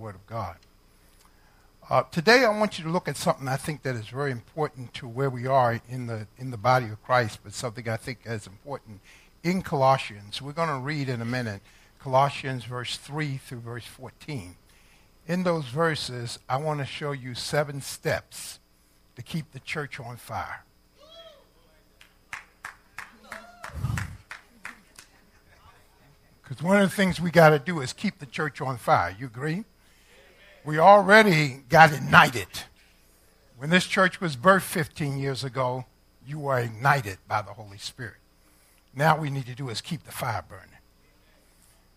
Word of God. Uh, today, I want you to look at something I think that is very important to where we are in the, in the body of Christ, but something I think is important in Colossians. We're going to read in a minute Colossians verse 3 through verse 14. In those verses, I want to show you seven steps to keep the church on fire. Because one of the things we got to do is keep the church on fire. You agree? We already got ignited. When this church was birthed 15 years ago, you were ignited by the Holy Spirit. Now we need to do is keep the fire burning.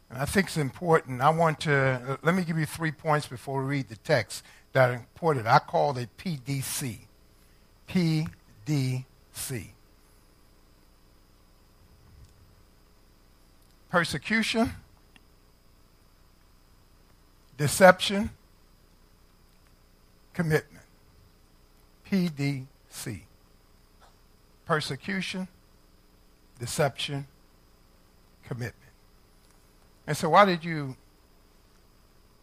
And I think it's important. I want to, uh, let me give you three points before we read the text that are important. I call it PDC. PDC. Persecution, deception, commitment. PDC. Persecution, deception, commitment. And so, why did you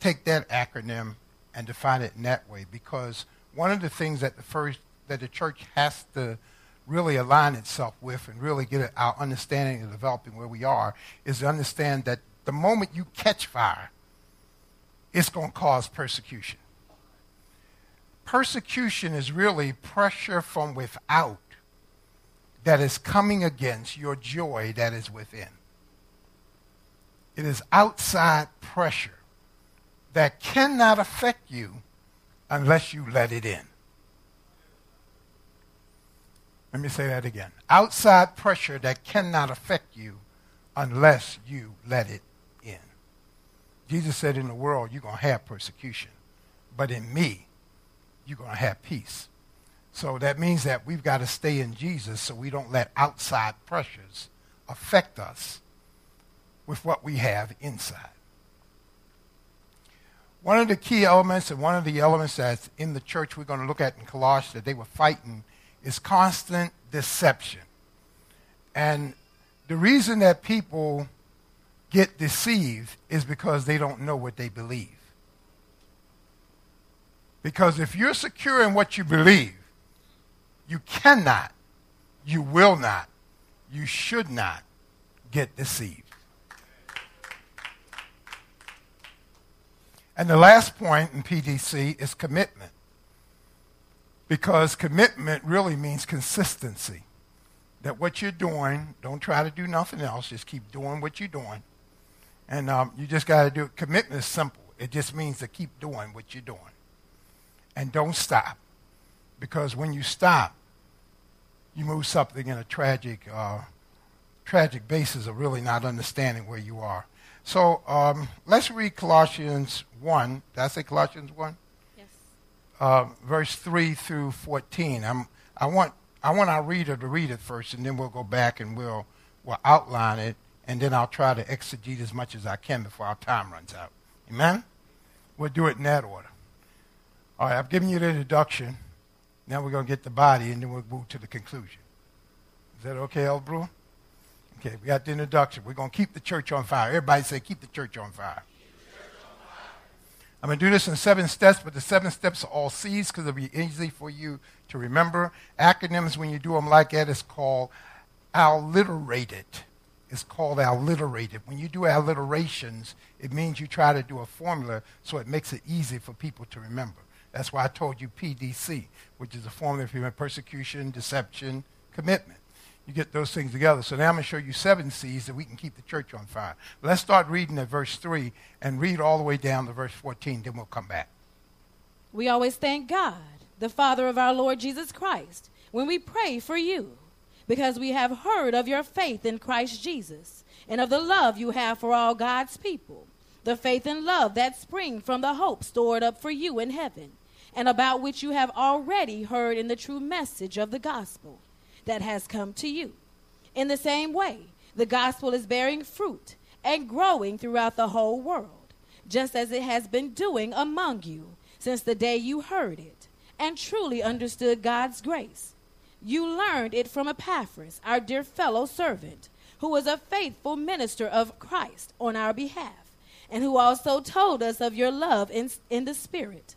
take that acronym and define it in that way? Because one of the things that the first that the church has to really align itself with and really get our understanding of developing where we are is to understand that the moment you catch fire, it's going to cause persecution. Persecution is really pressure from without that is coming against your joy that is within. It is outside pressure that cannot affect you unless you let it in. Let me say that again. Outside pressure that cannot affect you unless you let it in. Jesus said, In the world, you're going to have persecution. But in me, you're going to have peace. So that means that we've got to stay in Jesus so we don't let outside pressures affect us with what we have inside. One of the key elements and one of the elements that's in the church we're going to look at in Colossians that they were fighting is constant deception. And the reason that people get deceived is because they don't know what they believe. Because if you're secure in what you believe, you cannot, you will not, you should not get deceived. And the last point in PDC is commitment. Because commitment really means consistency. That what you're doing, don't try to do nothing else, just keep doing what you're doing. And um, you just got to do it. Commitment is simple, it just means to keep doing what you're doing and don't stop. Because when you stop, you move something in a tragic, uh, tragic basis of really not understanding where you are. So um, let's read Colossians 1. Did I say Colossians 1? Yes. Uh, verse 3 through 14. I'm, I, want, I want our reader to read it first, and then we'll go back and we'll, we'll outline it, and then I'll try to exegete as much as I can before our time runs out. Amen? We'll do it in that order. All right, I've given you the introduction. Now we're going to get the body, and then we'll move to the conclusion. Is that okay, El Brewer? Okay, we got the introduction. We're going to keep the church on fire. Everybody say, keep the church on fire. I'm going to do this in seven steps, but the seven steps are all C's because it'll be easy for you to remember. Acronyms, when you do them like that, is called alliterated. It's called alliterated. When you do alliterations, it means you try to do a formula so it makes it easy for people to remember. That's why I told you PDC, which is a formula for persecution, deception, commitment. You get those things together. So now I'm going to show you seven C's that we can keep the church on fire. Let's start reading at verse 3 and read all the way down to verse 14, then we'll come back. We always thank God, the Father of our Lord Jesus Christ, when we pray for you, because we have heard of your faith in Christ Jesus and of the love you have for all God's people, the faith and love that spring from the hope stored up for you in heaven and about which you have already heard in the true message of the gospel that has come to you. In the same way, the gospel is bearing fruit and growing throughout the whole world, just as it has been doing among you since the day you heard it and truly understood God's grace. You learned it from Epaphras, our dear fellow servant, who was a faithful minister of Christ on our behalf and who also told us of your love in, in the Spirit.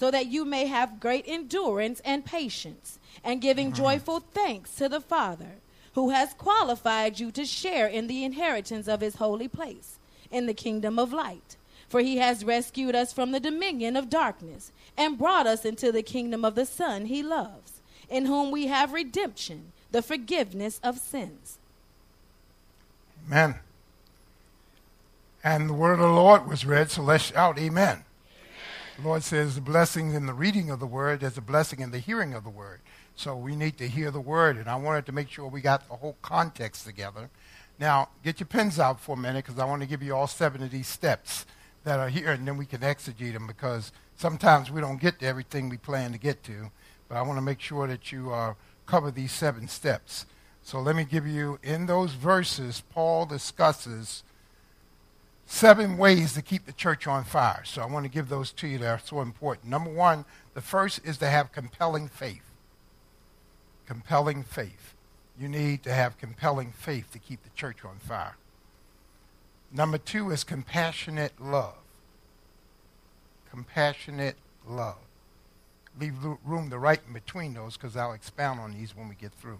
so that you may have great endurance and patience, and giving mm-hmm. joyful thanks to the Father, who has qualified you to share in the inheritance of His holy place in the kingdom of light. For he has rescued us from the dominion of darkness and brought us into the kingdom of the Son he loves, in whom we have redemption, the forgiveness of sins. Amen. And the word of the Lord was read, so let's shout, Amen. The Lord says the blessing in the reading of the word, there's a blessing in the hearing of the word. So we need to hear the word, and I wanted to make sure we got the whole context together. Now, get your pens out for a minute because I want to give you all seven of these steps that are here, and then we can exegete them because sometimes we don't get to everything we plan to get to. But I want to make sure that you uh, cover these seven steps. So let me give you, in those verses, Paul discusses seven ways to keep the church on fire. So I want to give those to you that are so important. Number one, the first is to have compelling faith. Compelling faith. You need to have compelling faith to keep the church on fire. Number two is compassionate love. Compassionate love. Leave room to write in between those because I'll expound on these when we get through.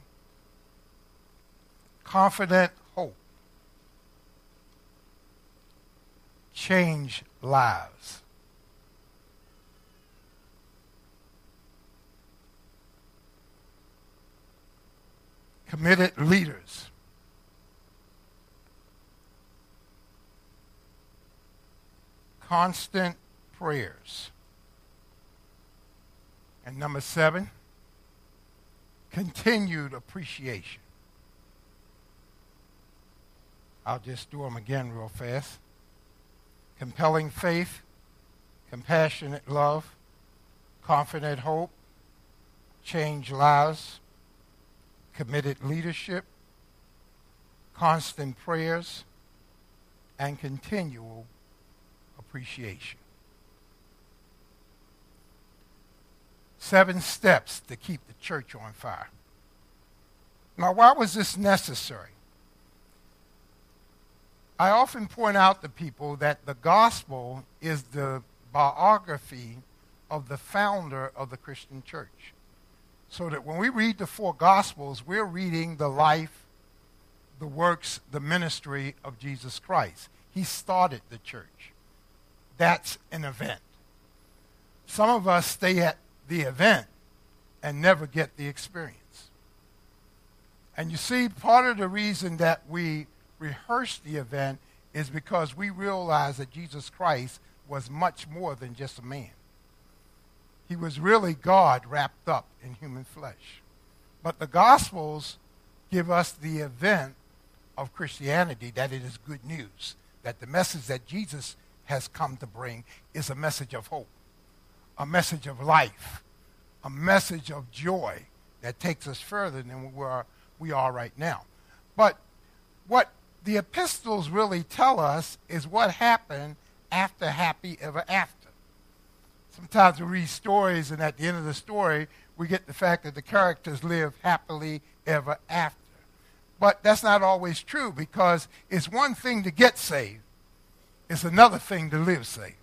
Confident hope. Change lives. Committed leaders. constant prayers. And number seven, continued appreciation. I'll just do them again real fast. Compelling faith, compassionate love, confident hope, change lives, committed leadership, constant prayers, and continual appreciation. Seven steps to keep the church on fire. Now, why was this necessary? I often point out to people that the gospel is the biography of the founder of the Christian church. So that when we read the four gospels, we're reading the life, the works, the ministry of Jesus Christ. He started the church. That's an event. Some of us stay at the event and never get the experience. And you see, part of the reason that we rehearse the event is because we realize that Jesus Christ was much more than just a man. He was really God wrapped up in human flesh. But the Gospels give us the event of Christianity that it is good news, that the message that Jesus has come to bring is a message of hope, a message of life, a message of joy that takes us further than we are, we are right now. But what the epistles really tell us is what happened after happy ever after. Sometimes we read stories, and at the end of the story, we get the fact that the characters live happily ever after. But that's not always true because it's one thing to get saved, it's another thing to live saved.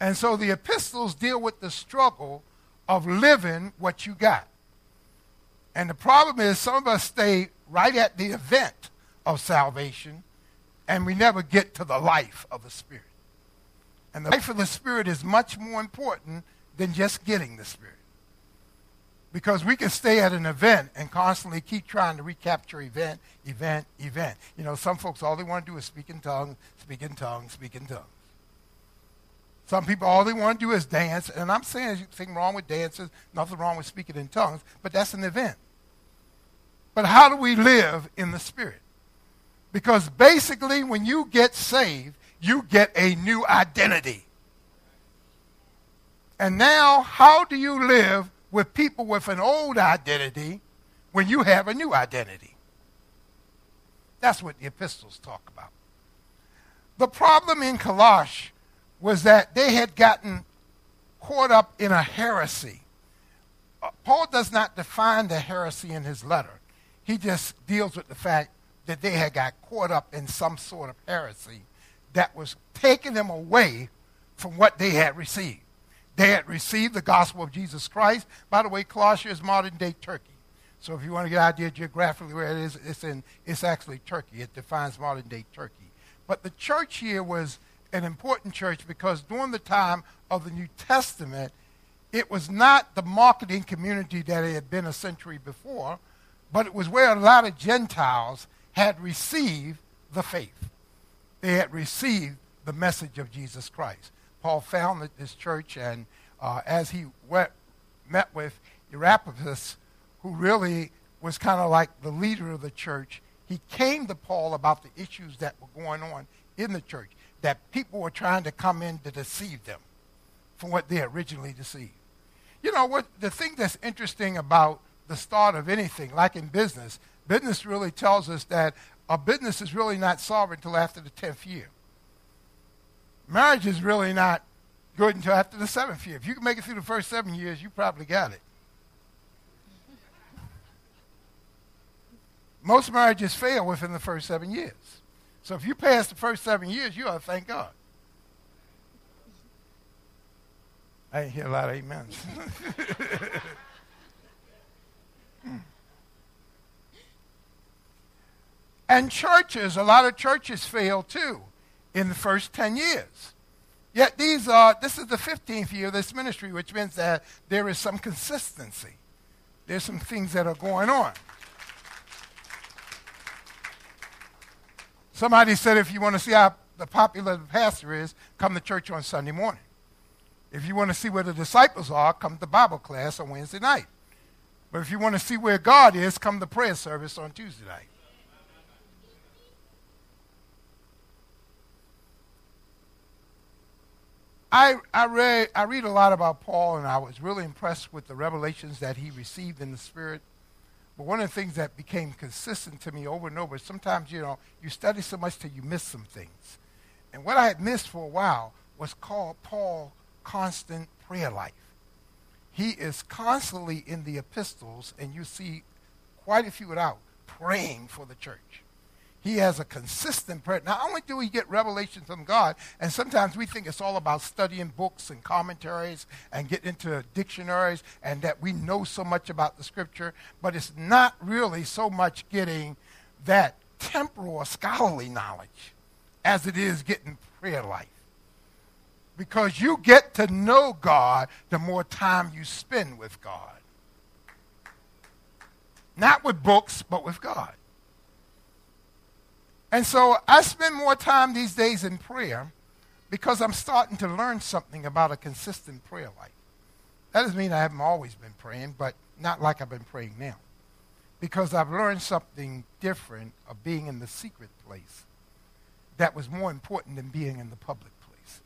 And so the epistles deal with the struggle of living what you got. And the problem is, some of us stay right at the event of salvation, and we never get to the life of the Spirit. And the life of the Spirit is much more important than just getting the Spirit. Because we can stay at an event and constantly keep trying to recapture event, event, event. You know, some folks, all they want to do is speak in tongues, speak in tongues, speak in tongues. Some people, all they want to do is dance. And I'm saying there's nothing wrong with dances, nothing wrong with speaking in tongues, but that's an event. But how do we live in the Spirit? Because basically, when you get saved, you get a new identity. And now, how do you live with people with an old identity when you have a new identity? That's what the epistles talk about. The problem in Colossae was that they had gotten caught up in a heresy. Uh, Paul does not define the heresy in his letter. He just deals with the fact that they had got caught up in some sort of heresy that was taking them away from what they had received. They had received the gospel of Jesus Christ. By the way, Colossia is modern day Turkey. So if you want to get an idea geographically where it is, it's, in, it's actually Turkey. It defines modern day Turkey. But the church here was an important church because during the time of the New Testament, it was not the marketing community that it had been a century before, but it was where a lot of Gentiles had received the faith. They had received the message of Jesus Christ. Paul founded this church, and uh, as he went, met with Epaphras, who really was kind of like the leader of the church, he came to Paul about the issues that were going on in the church, that people were trying to come in to deceive them from what they originally deceived. You know what? The thing that's interesting about the start of anything, like in business, business really tells us that a business is really not solvent until after the 10th year. Marriage is really not good until after the seventh year. If you can make it through the first seven years, you probably got it. Most marriages fail within the first seven years. So if you pass the first seven years, you ought to thank God. I didn't hear a lot of amens. Mm. and churches, a lot of churches fail too in the first 10 years. Yet these are, this is the 15th year of this ministry, which means that there is some consistency. There's some things that are going on. Somebody said if you want to see how the popular the pastor is, come to church on Sunday morning. If you want to see where the disciples are, come to Bible class on Wednesday night. But if you want to see where God is, come to prayer service on Tuesday night. I, I, read, I read a lot about Paul, and I was really impressed with the revelations that he received in the Spirit. But one of the things that became consistent to me over and over, sometimes, you know, you study so much till you miss some things. And what I had missed for a while was called Paul constant prayer life. He is constantly in the epistles, and you see quite a few without, praying for the church. He has a consistent prayer. Not only do we get revelation from God, and sometimes we think it's all about studying books and commentaries and getting into dictionaries and that we know so much about the scripture, but it's not really so much getting that temporal or scholarly knowledge as it is getting prayer life. Because you get to know God the more time you spend with God. Not with books, but with God. And so I spend more time these days in prayer because I'm starting to learn something about a consistent prayer life. That doesn't mean I haven't always been praying, but not like I've been praying now. Because I've learned something different of being in the secret place that was more important than being in the public place.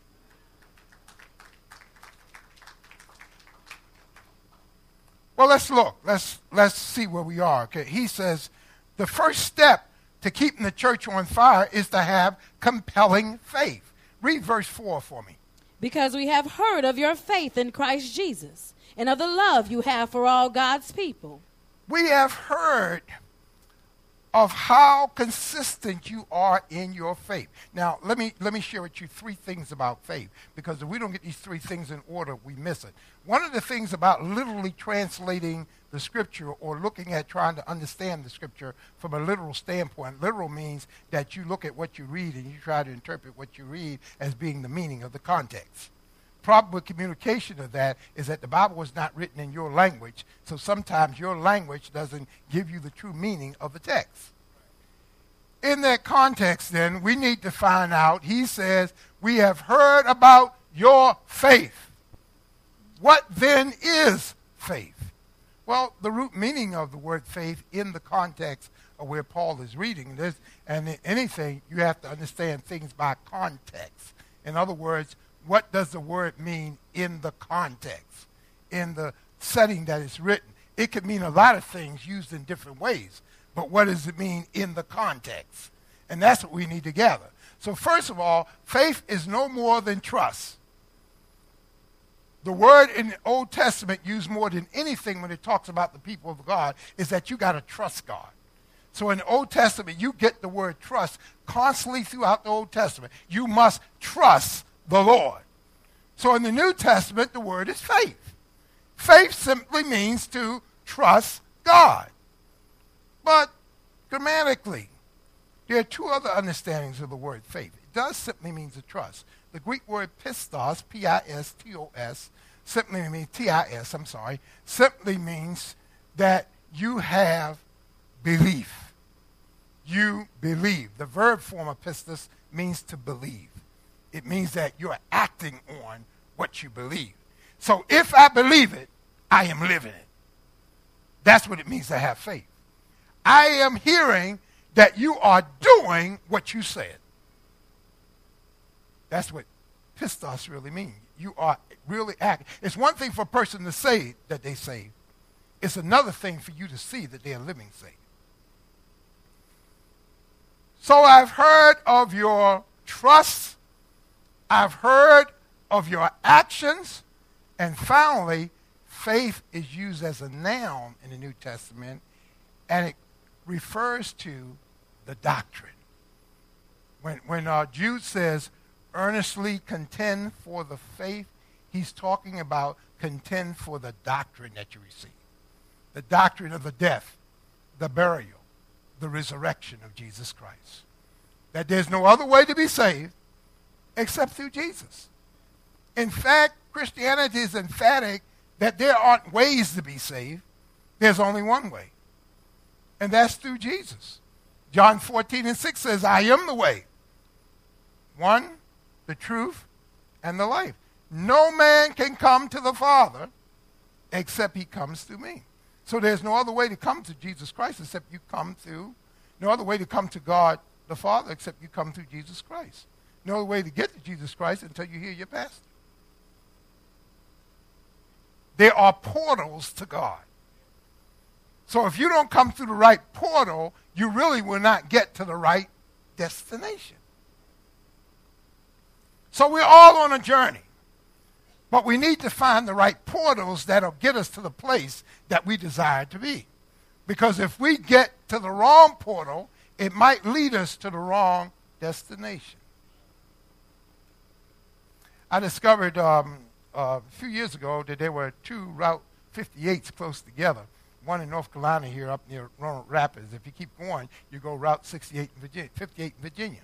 Well, let's look. Let's, let's see where we are. Okay. He says the first step to keeping the church on fire is to have compelling faith. Read verse 4 for me. Because we have heard of your faith in Christ Jesus and of the love you have for all God's people. We have heard of how consistent you are in your faith. Now, let me, let me share with you three things about faith, because if we don't get these three things in order, we miss it. One of the things about literally translating the scripture or looking at trying to understand the scripture from a literal standpoint, literal means that you look at what you read and you try to interpret what you read as being the meaning of the context proper communication of that is that the Bible was not written in your language, so sometimes your language doesn't give you the true meaning of the text. In that context, then, we need to find out, he says, we have heard about your faith. What then is faith? Well, the root meaning of the word faith in the context of where Paul is reading this, and anything, you have to understand things by context. In other words, what does the word mean in the context, in the setting that it's written. It could mean a lot of things used in different ways, but what does it mean in the context? And that's what we need to gather. So, first of all, faith is no more than trust. The word in the Old Testament used more than anything when it talks about the people of God is that you got to trust God. So in the Old Testament, you get the word trust constantly throughout the Old Testament. You must trust the Lord. So in the New Testament, the word is faith. Faith simply means to trust God. But grammatically, there are two other understandings of the word faith. It does simply mean to trust. The Greek word pistos, P-I-S-T-O-S, simply means T-I-S, I'm sorry, simply means that you have belief. You believe. The verb form of pistos means to believe. It means that you're acting on what you believe. So if I believe it, I am living it. That's what it means to have faith. I am hearing that you are doing what you said. That's what pistos really means. You are really acting. It's one thing for a person to say that they saved. It's another thing for you to see that they are living saved. So I've heard of your trust. I've heard of your actions. And finally, faith is used as a noun in the New Testament, and it refers to the doctrine. When, when uh, Jude says, earnestly contend for the faith, he's talking about contend for the doctrine that you receive. The doctrine of the death, the burial, the resurrection of Jesus Christ. That there's no other way to be saved except through Jesus. In fact, Christianity is emphatic that there aren't ways to be saved. There's only one way, and that's through Jesus. John 14 and 6 says, I am the way, one, the truth, and the life. No man can come to the Father except he comes through me. So there's no other way to come to Jesus Christ except you come through, no other way to come to God the Father except you come through Jesus Christ. No way to get to Jesus Christ until you hear your pastor. There are portals to God. So if you don't come through the right portal, you really will not get to the right destination. So we're all on a journey. But we need to find the right portals that'll get us to the place that we desire to be. Because if we get to the wrong portal, it might lead us to the wrong destination. I discovered um, uh, a few years ago that there were two Route 58s close together. One in North Carolina here up near Roanoke Rapids. If you keep going, you go Route 68 in Virginia, 58 in Virginia.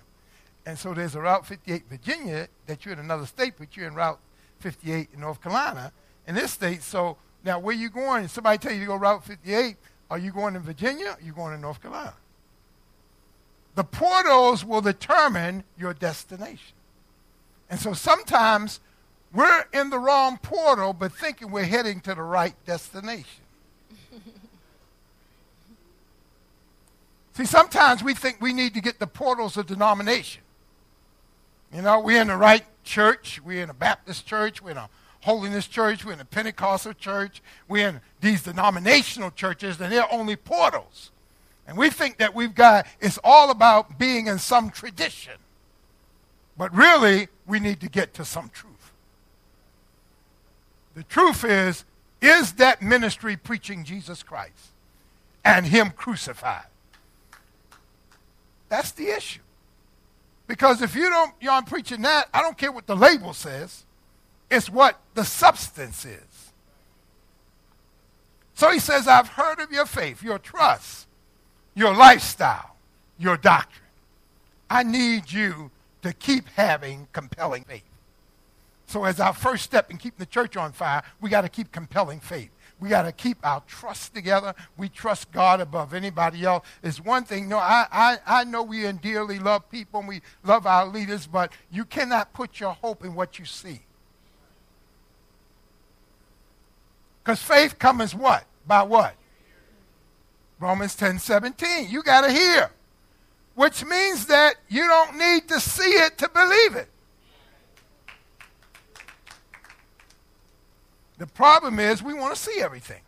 And so there's a Route 58 Virginia that you're in another state, but you're in Route 58 in North Carolina in this state. So now where you going? If somebody tell you to go Route 58, are you going to Virginia? Are you going to North Carolina? The portals will determine your destination. And so sometimes we're in the wrong portal, but thinking we're heading to the right destination. See, sometimes we think we need to get the portals of denomination. You know, we're in the right church. We're in a Baptist church. We're in a holiness church. We're in a Pentecostal church. We're in these denominational churches, and they're only portals. And we think that we've got, it's all about being in some tradition. But really, we need to get to some truth. The truth is, is that ministry preaching Jesus Christ and Him crucified? That's the issue. Because if you don't, aren't preaching that, I don't care what the label says. It's what the substance is. So he says, I've heard of your faith, your trust, your lifestyle, your doctrine. I need you to keep having compelling faith. So, as our first step in keeping the church on fire, we got to keep compelling faith. We got to keep our trust together. We trust God above anybody else. It's one thing. No, I, I, I know we dearly love people and we love our leaders, but you cannot put your hope in what you see. Because faith comes what? By what? Romans 10 17. You got to hear. Which means that you don't need to see it to believe it. The problem is we want to see everything.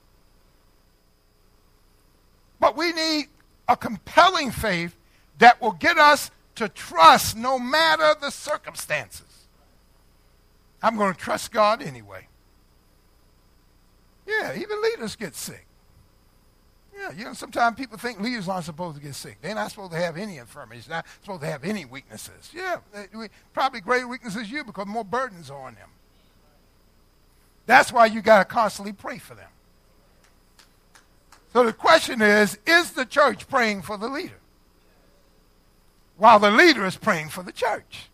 But we need a compelling faith that will get us to trust no matter the circumstances. I'm going to trust God anyway. Yeah, even leaders get sick. Yeah, you know, sometimes people think leaders aren't supposed to get sick. They're not supposed to have any infirmities. They're not supposed to have any weaknesses. Yeah, probably greater weaknesses you because more burdens are on them. That's why you got to constantly pray for them. So the question is is the church praying for the leader? While the leader is praying for the church.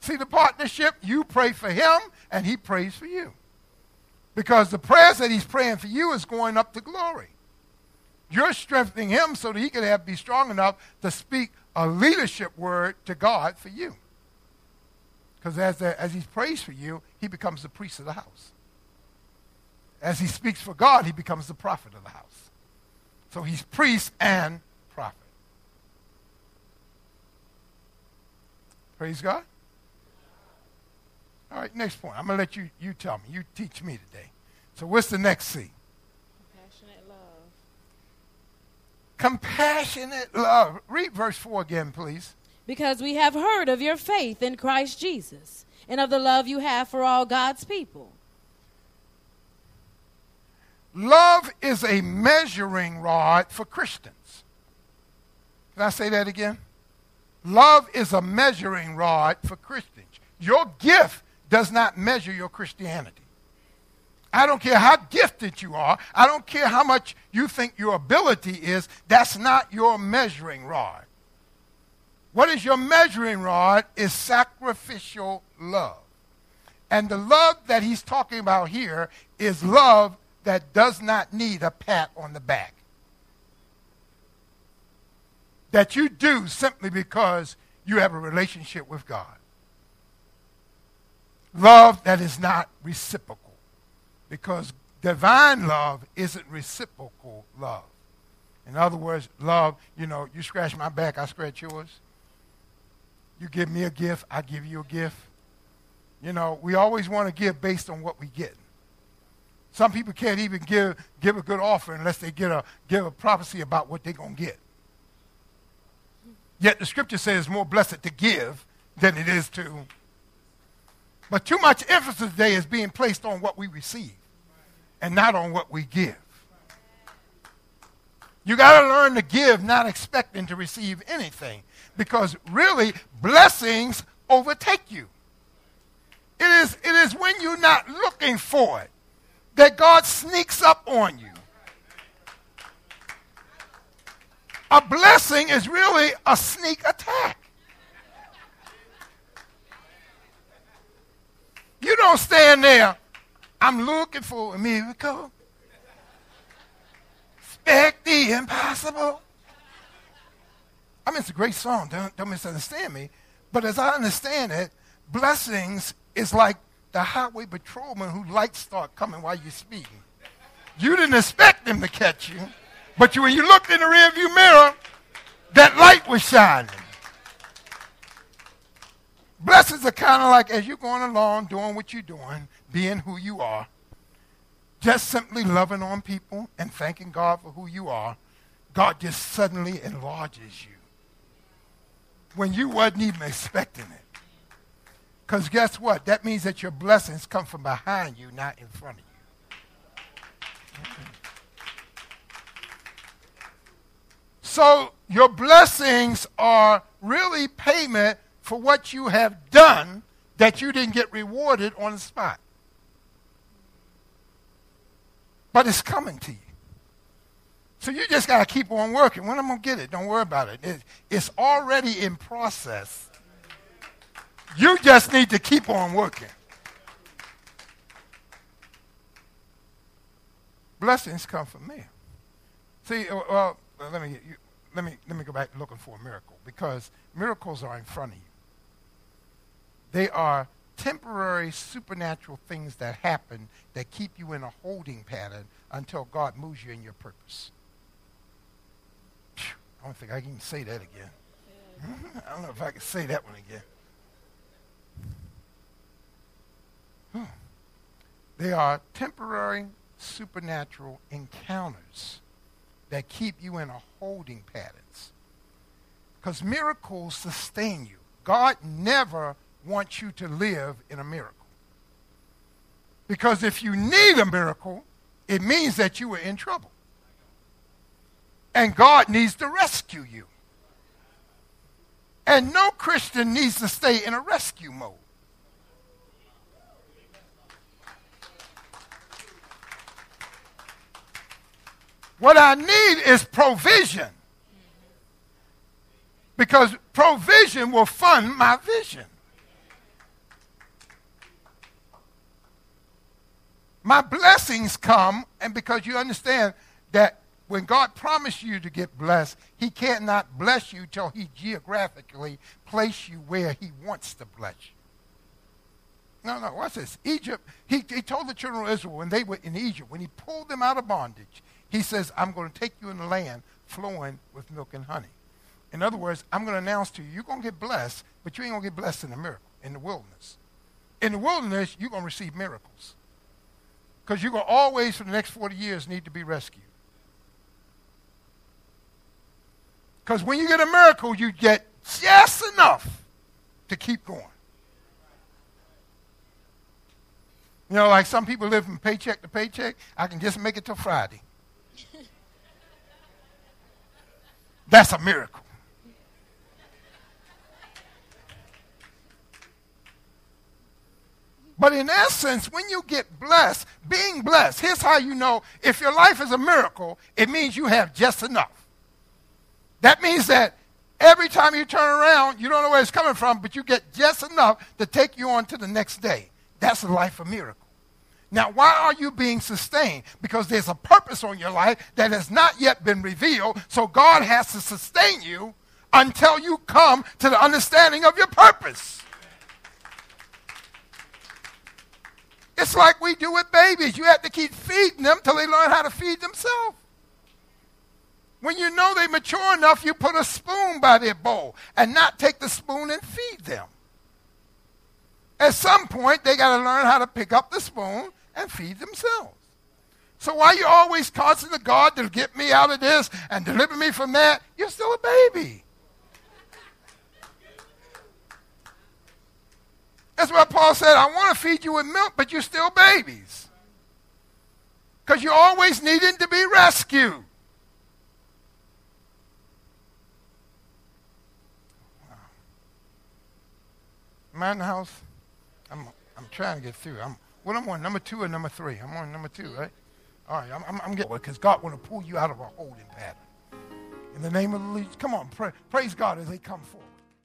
See the partnership? You pray for him, and he prays for you. Because the prayers that he's praying for you is going up to glory. You're strengthening him so that he can have, be strong enough to speak a leadership word to God for you. Because as, as he prays for you, he becomes the priest of the house. As he speaks for God, he becomes the prophet of the house. So he's priest and prophet. Praise God. All right, next point. I'm going to let you, you tell me. You teach me today. So what's the next C? Compassionate love. Compassionate love. Read verse 4 again, please. Because we have heard of your faith in Christ Jesus and of the love you have for all God's people. Love is a measuring rod for Christians. Can I say that again? Love is a measuring rod for Christians. Your gift does not measure your Christianity. I don't care how gifted you are. I don't care how much you think your ability is. That's not your measuring rod. What is your measuring rod is sacrificial love. And the love that he's talking about here is love that does not need a pat on the back. That you do simply because you have a relationship with God love that is not reciprocal. Because divine love isn't reciprocal love. In other words, love, you know, you scratch my back, I scratch yours. You give me a gift, I give you a gift. You know, we always want to give based on what we get. Some people can't even give, give a good offer unless they get a, give a prophecy about what they're going to get. Yet the scripture says it's more blessed to give than it is to but too much emphasis today is being placed on what we receive and not on what we give. You got to learn to give, not expecting to receive anything. Because really, blessings overtake you. It is, it is when you're not looking for it that God sneaks up on you. A blessing is really a sneak attack. You don't stand there. I'm looking for a miracle. Expect the impossible. I mean, it's a great song. Don't, don't misunderstand me. But as I understand it, blessings is like the highway patrolman who lights start coming while you're speeding. You didn't expect them to catch you, but you, when you looked in the rearview mirror, that light was shining. Blessings are kind of like as you're going along, doing what you're doing, being who you are, just simply loving on people and thanking God for who you are, God just suddenly enlarges you when you wasn't even expecting it. Because guess what? That means that your blessings come from behind you, not in front of you. So your blessings are really payment for what you have done that you didn't get rewarded on the spot. But it's coming to you. So you just got to keep on working. When I'm going to get it, don't worry about it. it. It's already in process. You just need to keep on working. Blessings come from me. See, uh, well, let me, let me, let me go back looking for a miracle because miracles are in front of you. They are temporary supernatural things that happen that keep you in a holding pattern until God moves you in your purpose. I don't think I can say that again. I don't know if I can say that one again. They are temporary supernatural encounters that keep you in a holding patterns. Because miracles sustain you. God never wants you to live in a miracle. Because if you need a miracle, it means that you are in trouble. And God needs to rescue you. And no Christian needs to stay in a rescue mode. What I need is provision. Because provision will fund my vision. My blessings come, and because you understand that when God promised you to get blessed, He cannot bless you till He geographically place you where He wants to bless you. No, no, what's this. Egypt, he, he told the children of Israel when they were in Egypt, when He pulled them out of bondage, He says, I'm going to take you in the land flowing with milk and honey. In other words, I'm going to announce to you, you're going to get blessed, but you ain't going to get blessed in the miracle, in the wilderness. In the wilderness, you're going to receive miracles. Because you're going to always, for the next 40 years, need to be rescued. Because when you get a miracle, you get just enough to keep going. You know, like some people live from paycheck to paycheck. I can just make it till Friday. That's a miracle. But in essence, when you get blessed, being blessed, here's how you know if your life is a miracle, it means you have just enough. That means that every time you turn around, you don't know where it's coming from, but you get just enough to take you on to the next day. That's a life of miracle. Now, why are you being sustained? Because there's a purpose on your life that has not yet been revealed, so God has to sustain you until you come to the understanding of your purpose. It's like we do with babies. You have to keep feeding them till they learn how to feed themselves. When you know they mature enough, you put a spoon by their bowl and not take the spoon and feed them. At some point, they got to learn how to pick up the spoon and feed themselves. So why are you always calling to God to get me out of this and deliver me from that? You're still a baby. That's why Paul said, I want to feed you with milk, but you're still babies. Because you're always needing to be rescued. The house? I'm, I'm trying to get through. I'm, what I'm on, number two or number three? I'm on number two, right? All right, I'm, I'm, I'm getting because God want to pull you out of a holding pattern. In the name of the Lord, come on, pray, praise God as they come forth.